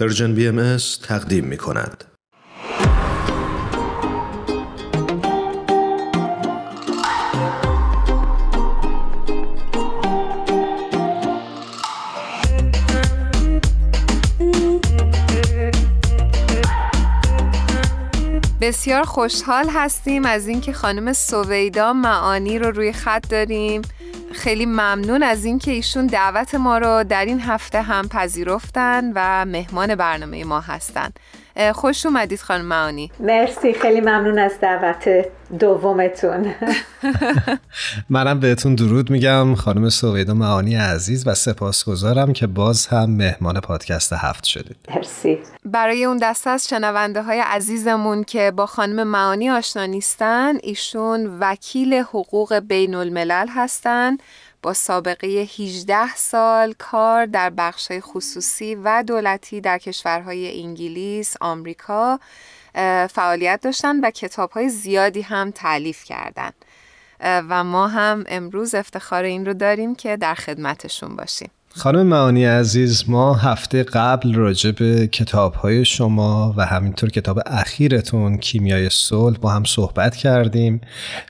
پرژن بی ام تقدیم می کند. بسیار خوشحال هستیم از اینکه خانم سویدا معانی رو روی خط داریم خیلی ممنون از اینکه ایشون دعوت ما رو در این هفته هم پذیرفتن و مهمان برنامه ما هستن. خوش اومدید خانم معانی. مرسی خیلی ممنون از دعوت دومتون. منم بهتون درود میگم. خانم سویدا معانی عزیز و سپاسگزارم که باز هم مهمان پادکست هفت شدید. مرسی. برای اون دسته از شنونده های عزیزمون که با خانم معانی آشنا نیستن ایشون وکیل حقوق بین الملل هستن. با سابقه 18 سال کار در بخش خصوصی و دولتی در کشورهای انگلیس، آمریکا فعالیت داشتن و کتابهای زیادی هم تعلیف کردند. و ما هم امروز افتخار این رو داریم که در خدمتشون باشیم. خانم معانی عزیز ما هفته قبل راجع به کتاب های شما و همینطور کتاب اخیرتون کیمیای صلح با هم صحبت کردیم.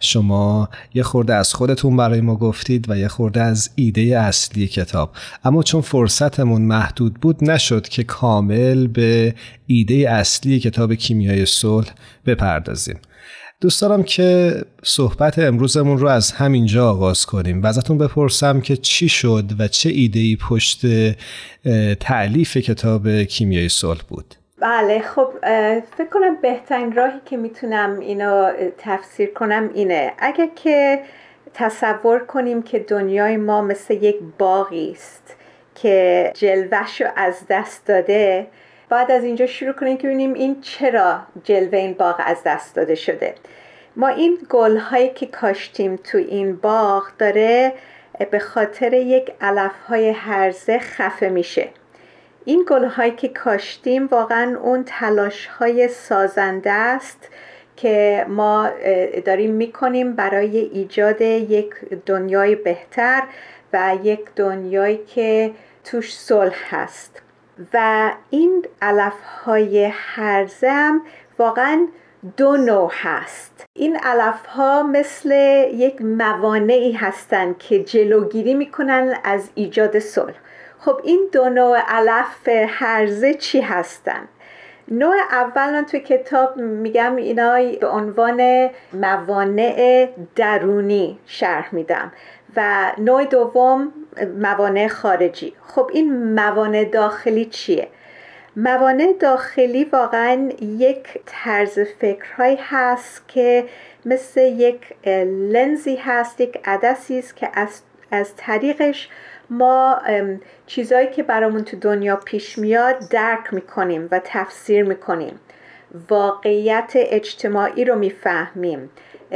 شما یه خورده از خودتون برای ما گفتید و یه خورده از ایده اصلی کتاب. اما چون فرصتمون محدود بود نشد که کامل به ایده اصلی کتاب کیمیای صلح بپردازیم. دوست دارم که صحبت امروزمون رو از همینجا آغاز کنیم. و ازتون بپرسم که چی شد و چه ایده ای پشت تعلیف کتاب کیمیای صلح بود؟ بله خب فکر کنم بهترین راهی که می‌تونم اینو تفسیر کنم اینه. اگر که تصور کنیم که دنیای ما مثل یک باغی است که جلوش رو از دست داده بعد از اینجا شروع کنیم که ببینیم این چرا جلوه این باغ از دست داده شده. ما این گل هایی که کاشتیم تو این باغ داره به خاطر یک علف های هرزه خفه میشه. این گل هایی که کاشتیم واقعا اون تلاش های سازنده است که ما داریم می‌کنیم برای ایجاد یک دنیای بهتر و یک دنیایی که توش صلح هست. و این علف های هرزم واقعا دو نوع هست. این علف ها مثل یک موانعی هستند که جلوگیری می‌کنن از ایجاد صلح. خب این دو نوع علف هرزه چی هستند نوع اول من توی کتاب میگم اینا به عنوان موانع درونی شرح میدم و نوع دوم موانع خارجی. خب این موانع داخلی چیه؟ موانع داخلی واقعا یک طرز فکرهایی هست که مثل یک لنزی هست یک عدسی است که از, از طریقش ما چیزهایی که برامون تو دنیا پیش میاد درک می‌کنیم و تفسیر می‌کنیم. واقعیت اجتماعی رو می‌فهمیم.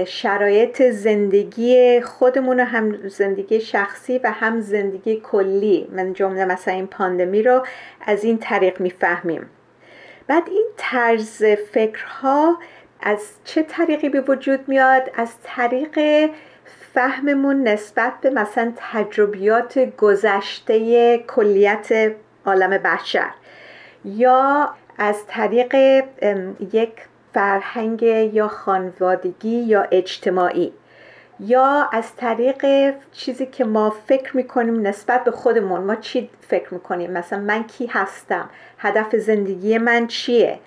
شرایط زندگی خودمون و هم زندگی شخصی و هم زندگی کلی من جمله مثلا این پاندمی رو از این طریق می‌فهمیم. بعد این طرز فکرها از چه طریقی به وجود میاد؟ از طریق فهممون نسبت به مثلا تجربیات گذشته کلیت عالم بشر یا از طریق یک فرهنگ یا خانوادگی یا اجتماعی. یا از طریق چیزی که ما فکر می‌کنیم نسبت به خودمون. ما چی فکر می‌کنیم؟ مثلا من کی هستم؟ هدف زندگی من چیه؟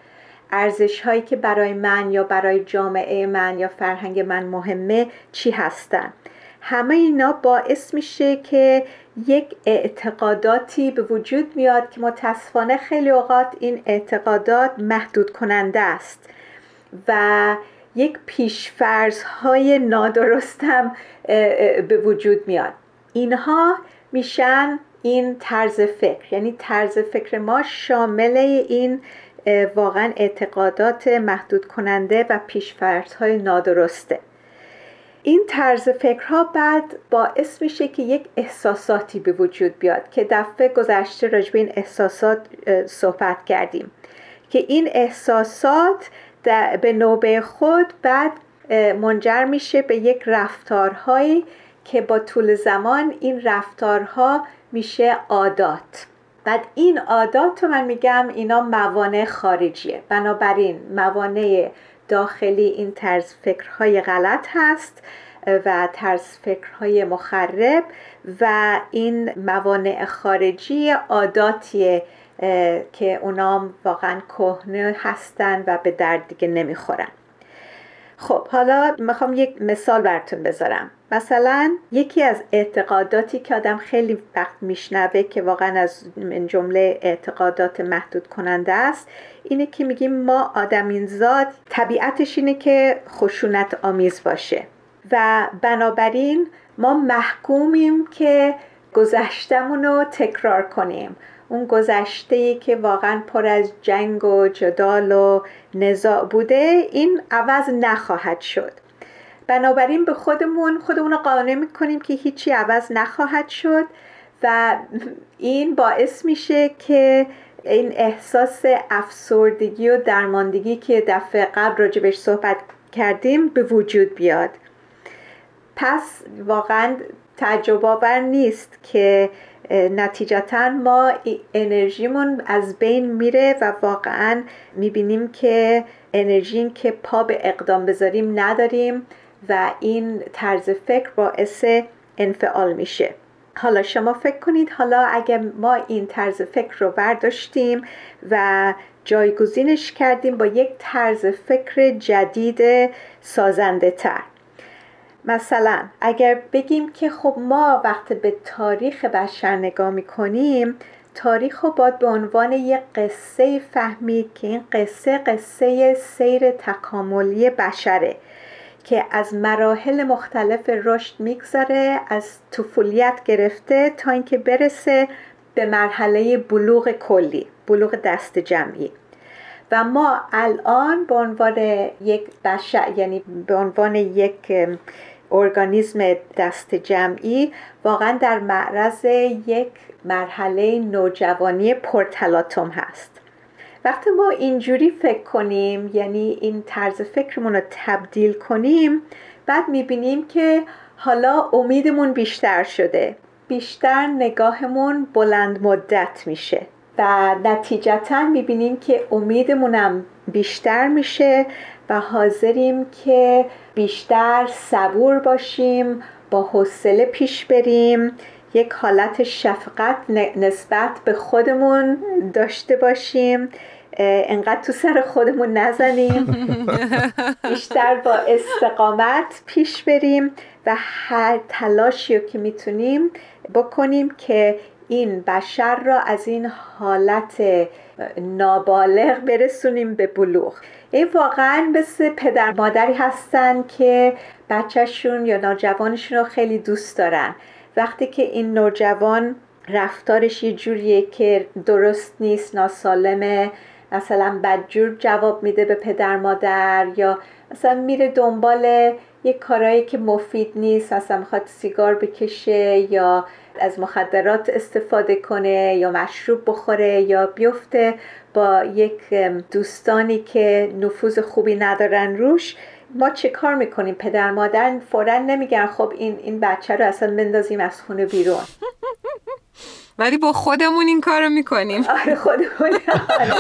ارزش هایی که برای من یا برای جامعه من یا فرهنگ من مهمه چی هستن؟ همه اینا باعث میشه که یک اعتقاداتی به وجود میاد که متاسفانه خیلی اوقات این اعتقادات محدود کننده است. و یک پیشفرز های نادرست هم به وجود میاد. اینها میشن این طرز فکر. یعنی طرز فکر ما شامل این واقعا اعتقادات محدود کننده و پیشفرز های نادرسته. این طرز فکرها بعد باعث میشه که یک احساساتی به وجود بیاد که دفعه گذشته راجب این احساسات صحبت کردیم. که این احساسات به نوبه خود بعد منجر میشه به یک رفتارهایی که با طول زمان این رفتارها میشه عادات. بعد این عادات رو من میگم اینا موانع خارجیه. بنابراین موانع داخلی این طرز فکرهای غلط هست و طرز فکرهای مخرب و این موانع خارجی عاداتیه که اونام واقعا کهنه هستن و به درد دیگه نمی‌خورن. خب حالا می‌خوام یک مثال براتون بذارم. مثلا یکی از اعتقاداتی که آدم خیلی وقت میشنوه که واقعا از جمله اعتقادات محدود کننده است اینه که میگیم ما آدمین زاد طبیعتش اینه که خشونت آمیز باشه. و بنابراین ما محکومیم که گذشتمون رو تکرار کنیم. اون گذشته ای که واقعا پر از جنگ و جدال و نزاع بوده این عوض نخواهد شد. بنابراین به خودمون خودمون رو قانع می‌کنیم که هیچی عوض نخواهد شد و این باعث میشه که این احساس افسردگی و درماندگی که دفعه قبل راجبش صحبت کردیم به وجود بیاد. پس واقعا تعجب آور نیست که نتیجتا ما انرژیمون از بین میره و واقعا می‌بینیم که انرژی که پا به اقدام بذاریم نداریم و این طرز فکر باعث انفعال میشه. حالا شما فکر کنید حالا اگر ما این طرز فکر رو برداشتیم و جایگزینش کردیم با یک طرز فکر جدید سازنده تر مثلا اگر بگیم که خب ما وقت به تاریخ بشر نگاه می‌کنیم تاریخ رو باید به عنوان یک قصه فهمید که این قصه قصه سیر تکاملی بشره که از مراحل مختلف رشد می‌گذاره از طفولیت گرفته تا اینکه برسه به مرحله بلوغ کلی بلوغ دست جمعی. و ما الان به عنوان یک بشر یعنی به عنوان یک ارگانیسم دست جمعی واقعا در معرض یک مرحله نوجوانی پرتلاتم هست. وقتی ما اینجوری فکر کنیم یعنی این طرز فکرمون رو تبدیل کنیم بعد می‌بینیم که حالا امیدمون بیشتر شده. بیشتر نگاهمون بلند مدت میشه و نتیجتا می‌بینیم که امیدمونم بیشتر میشه و حاضریم که بیشتر صبور باشیم با حوصله پیش بریم. یک حالت شفقت نسبت به خودمون داشته باشیم. انقدر تو سر خودمون نزنیم. بیشتر با استقامت پیش بریم و هر تلاشی رو که می‌تونیم بکنیم که این بشر را از این حالت نابالغ برسونیم به بلوغ. این واقعا مثل پدر مادری هستن که بچهشون یا نوجوانشون رو خیلی دوست دارن. وقتی که این نوجوان رفتارش یه جوریه که درست نیست ناسالمه مثلا بدجور جواب میده به پدر مادر یا مثلا میره دنبال یه کارایی که مفید نیست مثلا می‌خواد سیگار بکشه یا از مخدرات استفاده کنه یا مشروب بخوره یا بیفته با یک دوستانی که نفوذ خوبی ندارن روش. ما چه کار می‌کنیم؟ پدر مادر فورا نمیگن خب این این بچه رو اصلا بندازیم از خونه بیرون. ولی با خودمون این کارو می‌کنیم. آره خودمون.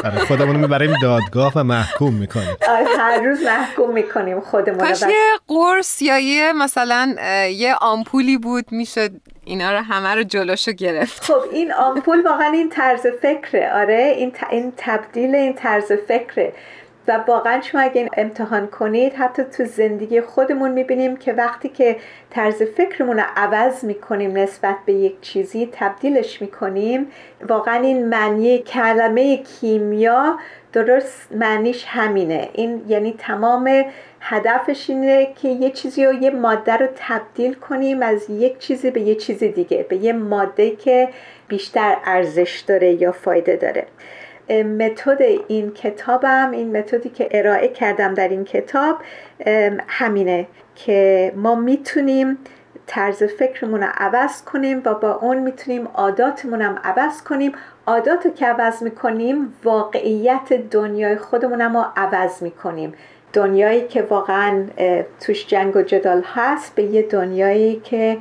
آره خودمون می‌بریم دادگاه و محکوم می‌کنیم. آره هر روز محکوم می‌کنیم خودمون کاش یه قرص یا یه مثلا یه آمپولی بود می‌شد اینا رو همه رو جلوشو گرفت. خب این آمپول واقعا این طرز فکره. آره این, این تبدیل این طرز فکره. و واقعا شما اگه امتحان کنید حتی تو زندگی خودمون می‌بینیم که وقتی که طرز فکرمون رو عوض می‌کنیم نسبت به یک چیزی تبدیلش می‌کنیم. واقعا این معنی کلمه کیمیا درست معنیش همینه. این یعنی تمام هدفش اینه که یه چیزی رو یه ماده رو تبدیل کنیم از یک چیزی به یه چیز دیگه به یه ماده که بیشتر ارزش داره یا فایده داره. متد این کتابم این متدی که ارائه کردم در این کتاب همینه که ما می‌تونیم طرز فکرمون رو عوض کنیم و با اون می‌تونیم عاداتمون هم عوض کنیم. عادات که عوض می‌کنیم واقعیت دنیای خودمون رو عوض می‌کنیم. دنیایی که واقعا توش جنگ و جدال هست به یه دنیایی که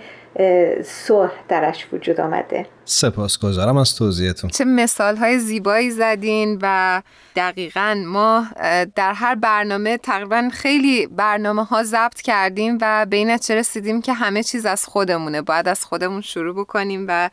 صلح درش وجود آمده. سپاسگزارم از توضیحتون. چه مثال های زیبایی زدین و دقیقا ما در هر برنامه تقریبا خیلی برنامه ها ضبط کردیم و به این رسیدیم که همه چیز از خودمونه. باید از خودمون شروع بکنیم و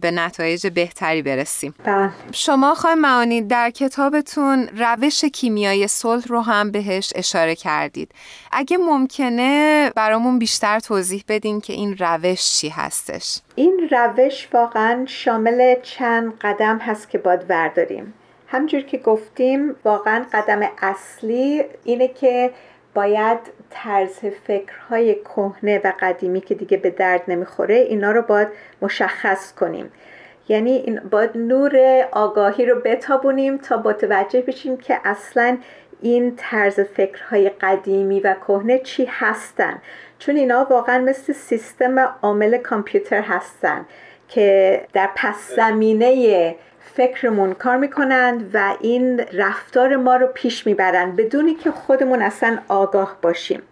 به نتایج بهتری برسیم. بله. شما خواهی معانی در کتابتون روش کیمیای صلح رو هم بهش اشاره کردید. اگه ممکنه برامون بیشتر توضیح بدین که این روش چی هستش. این روش واقعا شامل چند قدم هست که باید ورداریم. همجور که گفتیم واقعا قدم اصلی اینه که باید طرز فکرهای کهنه و قدیمی که دیگه به درد نمی‌خوره اینا رو باید مشخص کنیم. یعنی این باید نور آگاهی رو بتابونیم تا متوجه بشیم که اصلا این طرز فکرهای قدیمی و کهنه چی هستن. چون اینا واقعا مثل سیستم عامل کامپیوتر هستن که در پس زمینه فکرمون کار می‌کنند و این رفتار ما رو پیش می‌برند بدونی که خودمون اصلا آگاه باشیم.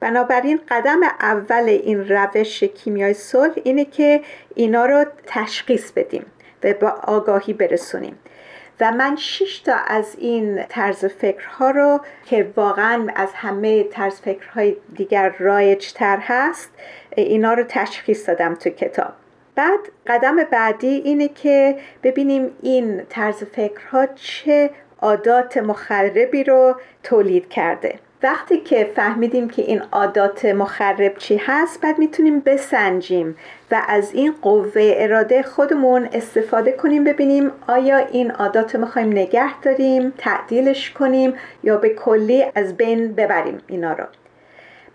بنابراین قدم اول این روش کیمیای صلح اینه که اینا رو تشخیص بدیم و با آگاهی برسونیم. و من شش تا از این طرز فکرها رو که واقعا از همه طرز فکرهای دیگر رایجتر هست اینا رو تشخیص دادم تو کتاب. بعد قدم بعدی اینه که ببینیم این طرز فکرها چه عادات مخربی رو تولید کرده. وقتی که فهمیدیم که این عادات مخرب چی هست بعد می‌تونیم بسنجیم و از این قوه اراده خودمون استفاده کنیم ببینیم آیا این عادات می‌خوایم نگه داریم تعدیلش کنیم یا به کلی از بین ببریم اینا رو.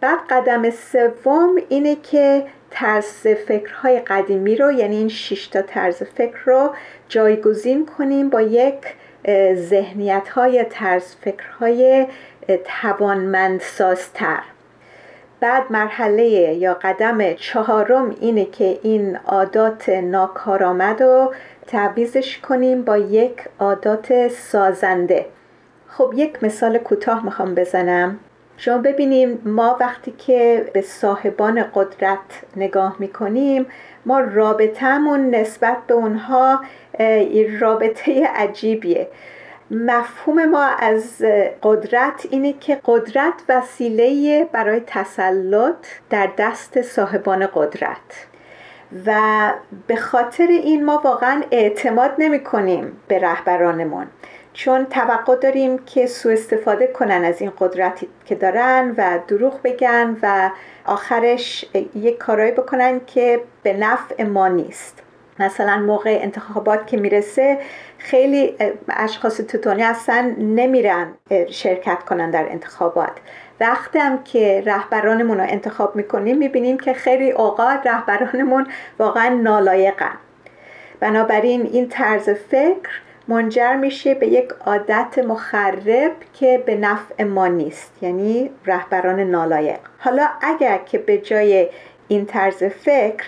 بعد قدم سوم اینه که طرز فکرهای قدیمی رو یعنی این شش تا طرز فکر رو جایگزین کنیم با یک ذهنیت های طرز فکرهای توانمندسازتر. بعد مرحله یا قدم چهارم اینه که این عادات ناکارآمد رو تعویزش کنیم با یک عادات سازنده. خب یک مثال کوتاه می‌خوام بزنم. شما ببینیم ما وقتی که به صاحبان قدرت نگاه می‌کنیم ما رابطهمون نسبت به اونها رابطه عجیبیه. مفهوم ما از قدرت اینه که قدرت وسیله برای تسلط در دست صاحبان قدرت. و به خاطر این ما واقعا اعتماد نمی کنیم به رهبرانمون. چون توقع داریم که سوء استفاده کنن از این قدرتی که دارن و دروغ بگن و آخرش یک کارایی بکنن که به نفع ما نیست. مثلا موقع انتخابات که می‌رسه خیلی اشخاص تو دنیا اصلا نمیرن شرکت کنن در انتخابات. وقتی هم که رهبرانمون رو انتخاب می‌کنیم می‌بینیم که خیلی اوقات رهبرانمون واقعا نالایقن. بنابراین این طرز فکر منجر میشه به یک عادت مخرب که به نفع ما نیست یعنی رهبران نالایق. حالا اگر که به جای این طرز فکر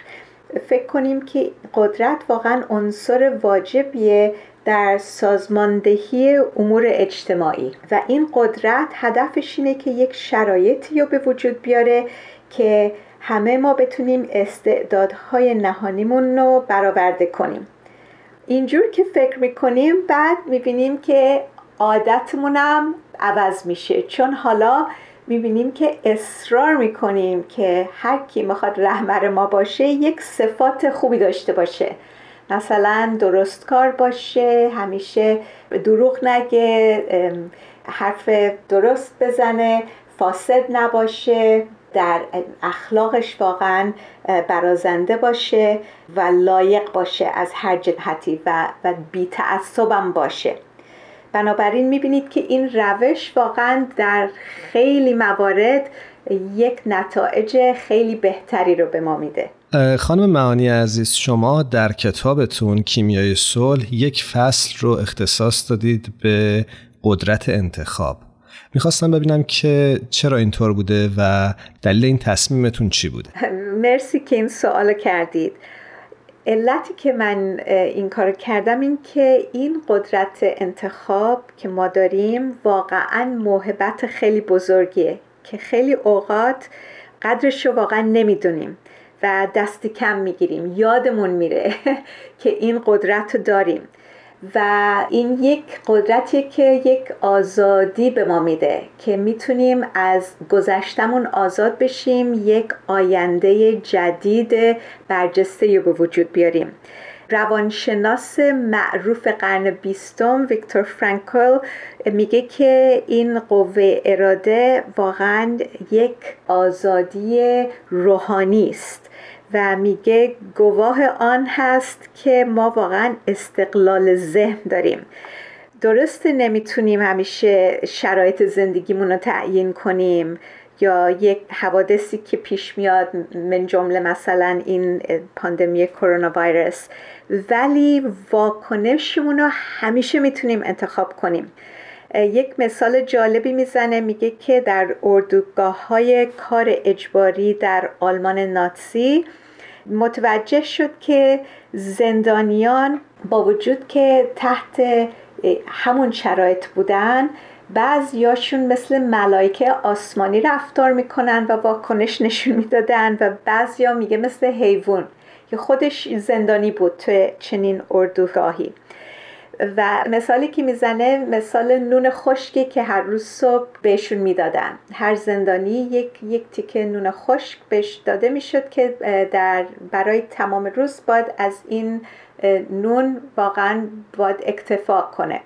فکر کنیم که قدرت واقعا عنصر واجبیه در سازماندهی امور اجتماعی و این قدرت هدفش اینه که یک شرایطی رو به وجود بیاره که همه ما بتونیم استعدادهای نهانیمون رو برآورده کنیم. اینجور که فکر می‌کنیم بعد می‌بینیم که عادتمونم عوض میشه. چون حالا می‌بینیم که اصرار می‌کنیم که هر کی می‌خواد رهبر ما باشه یک صفات خوبی داشته باشه. مثلا درست کار باشه همیشه دروغ نگه حرف درست بزنه فاسد نباشه. در اخلاقش واقعا برازنده باشه و لایق باشه از هر جهتی و, و بی تعصبم باشه. بنابراین می‌بینید که این روش واقعا در خیلی موارد یک نتایج خیلی بهتری رو به ما میده. خانم معانی عزیز شما در کتابتون کیمیای صلح یک فصل رو اختصاص دادید به قدرت انتخاب. می‌خواستم ببینم که چرا اینطور بوده و دلیل این تصمیمتون چی بوده؟ مرسی که این سوال کردید. علتی که من این کار کردم این که این قدرت انتخاب که ما داریم واقعا موهبت خیلی بزرگیه که خیلی اوقات قدرش رو واقعا نمی‌دونیم و دست کم می‌گیریم. یادمون میره که این قدرت رو داریم. و این یک قدرتی که یک آزادی به ما میده که می‌تونیم از گذشتمون آزاد بشیم یک آینده جدید برجسته به وجود بیاریم. روانشناس معروف قرن بیستم ویکتور فرانکل میگه که این قوه اراده واقعا یک آزادی روحانی است. و میگه گواه آن هست که ما واقعا استقلال ذهن داریم. درست نمی‌تونیم همیشه شرایط زندگیمون رو تعیین کنیم یا یک حوادثی که پیش میاد من جمله مثلا این پاندمی کرونا ویروس ولی واکنشمون رو همیشه می‌تونیم انتخاب کنیم. یک مثال جالبی می‌زنه. میگه که در اردوگاه های کار اجباری در آلمان ناتسی متوجه شد که زندانیان با وجود که تحت همون شرایط بودن بعضیاشون مثل ملائکه آسمانی رفتار می‌کنن و واکنش نشون می‌دادن و بعضیا میگه مثل حیوان که خودش زندانی بود تو چنین اردوگاهی. و مثالی که می‌زنه مثال نون خشکی که هر روز صبح بهشون می‌دادن. هر زندانی یک یک تیکه نون خشک بهش داده می‌شد که در برای تمام روز باید از این نون واقعا باید اکتفا کنه.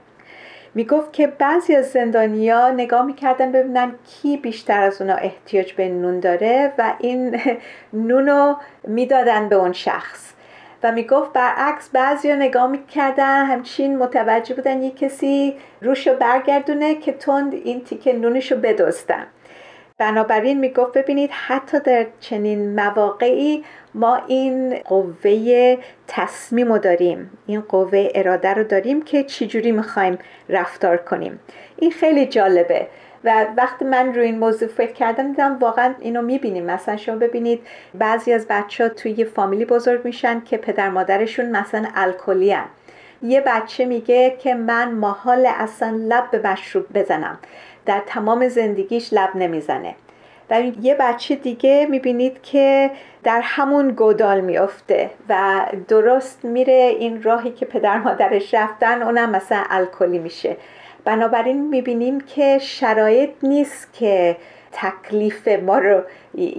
می‌گفت که بعضی از زندانیا نگاه می‌کردن ببینن کی بیشتر از اونا احتیاج به نون داره و این نون رو می‌دادن به اون شخص. و می‌گفت برعکس بعضی ها نگاه می‌کردن همچین متوجه بودن یه کسی روشو برگردونه که تند این تیکه نونشو بدزدن. بنابراین می‌گفت ببینید حتی در چنین مواقعی ما این قوه تصمیم رو داریم این قوه اراده رو داریم که چجوری می‌خوایم رفتار کنیم. این خیلی جالبه و وقتی من روی این موضوع فکر کردم دیدم واقعا اینو می‌بینیم. مثلا شما ببینید بعضی از بچه ها توی یه فامیلی بزرگ میشن که پدر مادرشون مثلا الکلی یه بچه میگه که من محال اصلا لب به مشروب بزنم. در تمام زندگیش لب نمی‌زنه. و یه بچه دیگه می‌بینید که در همون گودال میافته و درست میره این راهی که پدر مادرش رفتن اونم مثلا الکلی میشه. بنابراین می‌بینیم که شرایط نیست که تکلیف ما رو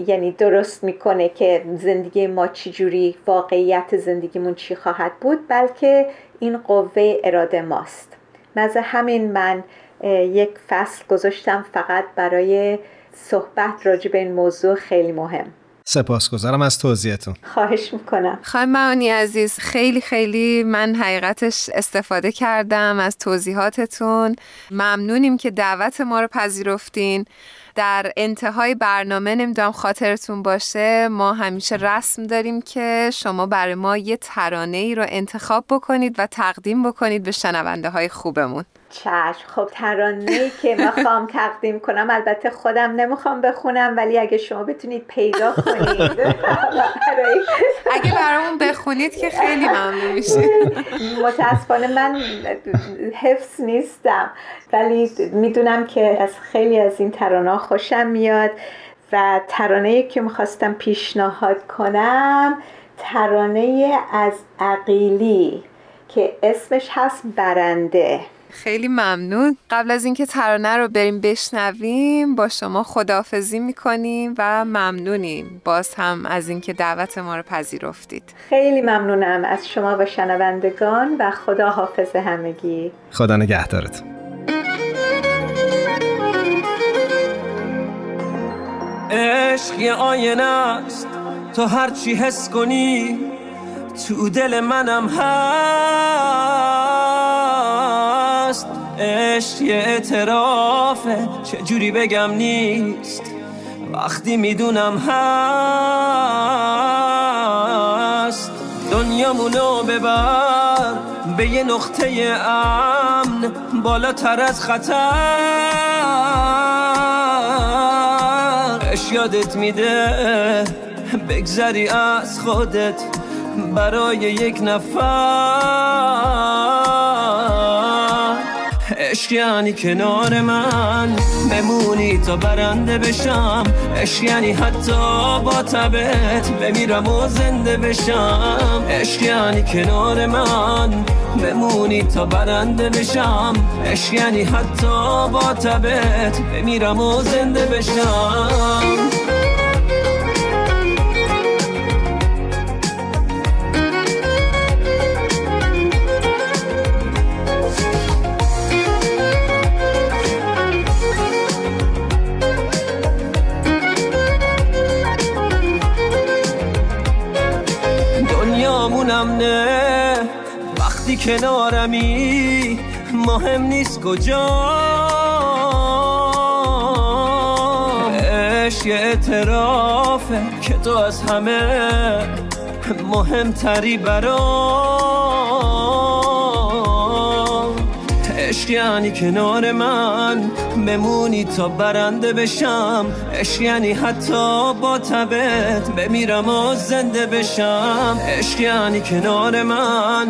یعنی درست می‌کنه که زندگی ما چجوری واقعیت زندگیمون چی خواهد بود بلکه این قوه اراده ماست. مزه همین من یک فصل گذاشتم فقط برای صحبت راجع به این موضوع خیلی مهم. سپاسگزارم از توضیحتون. خواهش می‌کنم. خانم معانی عزیز خیلی خیلی من حقیقتش استفاده کردم از توضیحاتتون. ممنونیم که دعوت ما رو پذیرفتین. در انتهای برنامه نمی‌دونم خاطرتون باشه ما همیشه رسم داریم که شما برای ما یه ترانه ای رو انتخاب بکنید و تقدیم بکنید به شنونده های خوبمون. چشم. خب ترانه که می‌خوام تقدیم کنم البته خودم نمی‌خوام بخونم ولی اگه شما بتونید پیدا کنید. اگه برامون بخونید که خیلی ممنون میشه. متاسفانه من حفظ نیستم ولی می‌دونم که از خیلی از این ترانه خوشم میاد. و ترانه که می‌خواستم پیشنهاد کنم ترانه از عقیلی که اسمش هست برنده. خیلی ممنون. قبل از اینکه ترانه رو بریم بشنویم با شما خداحافظی می‌کنیم و ممنونیم باز هم از اینکه دعوت ما رو پذیرفتید. خیلی ممنونم از شما و شنوندگان و خدا حافظ همگی. خدا نگهدارت. عشق یه آینه است تو هرچی حس کنی تو دل منم هست. عشق یه اعترافه. چجوری بگم نیست. وقتی می‌دونم هست دنیامونو ببر به یه نقطه امن بالاتر از خطر. اش یادت میده بگذری از خودت برای یک نفر. عشق یعنی کنار من. بمونی تا برنده بشم. عشق یعنی حتی با تبت بمیرم و زنده بشم. عشق یعنی کنار من. بمونی تا برنده بشم. عشق یعنی حتی با تبت بمیرم و زنده بشم. دنیامونم نه وقتی کنارمی مهم نیست کجا. عشق یه اعترافه که تو از همه مهمتری برام عشق یعنی کنار من بمونی تا برنده بشم. عشق یعنی حتی با تبت بمیرم و زنده بشم. عشق یعنی کنار من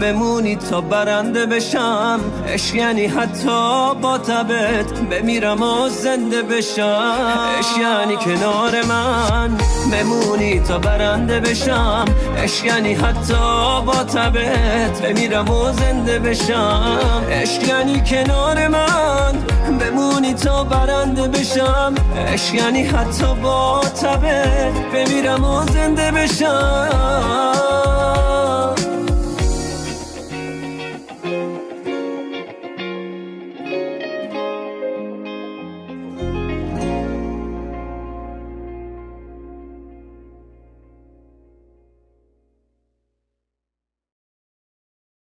بمونی تا برنده بشم. عشق یعنی حتی با تبت بمیرم و زنده بشم. عشق یعنی کنار من بمونی تا برنده بشم. عشق یعنی حتی با تبت بمیرم و زنده بشم. عشق یعنی کنار من بمونی تا برنده بشم. عشق یعنی حتی با تبت بمیرم و زنده بشم.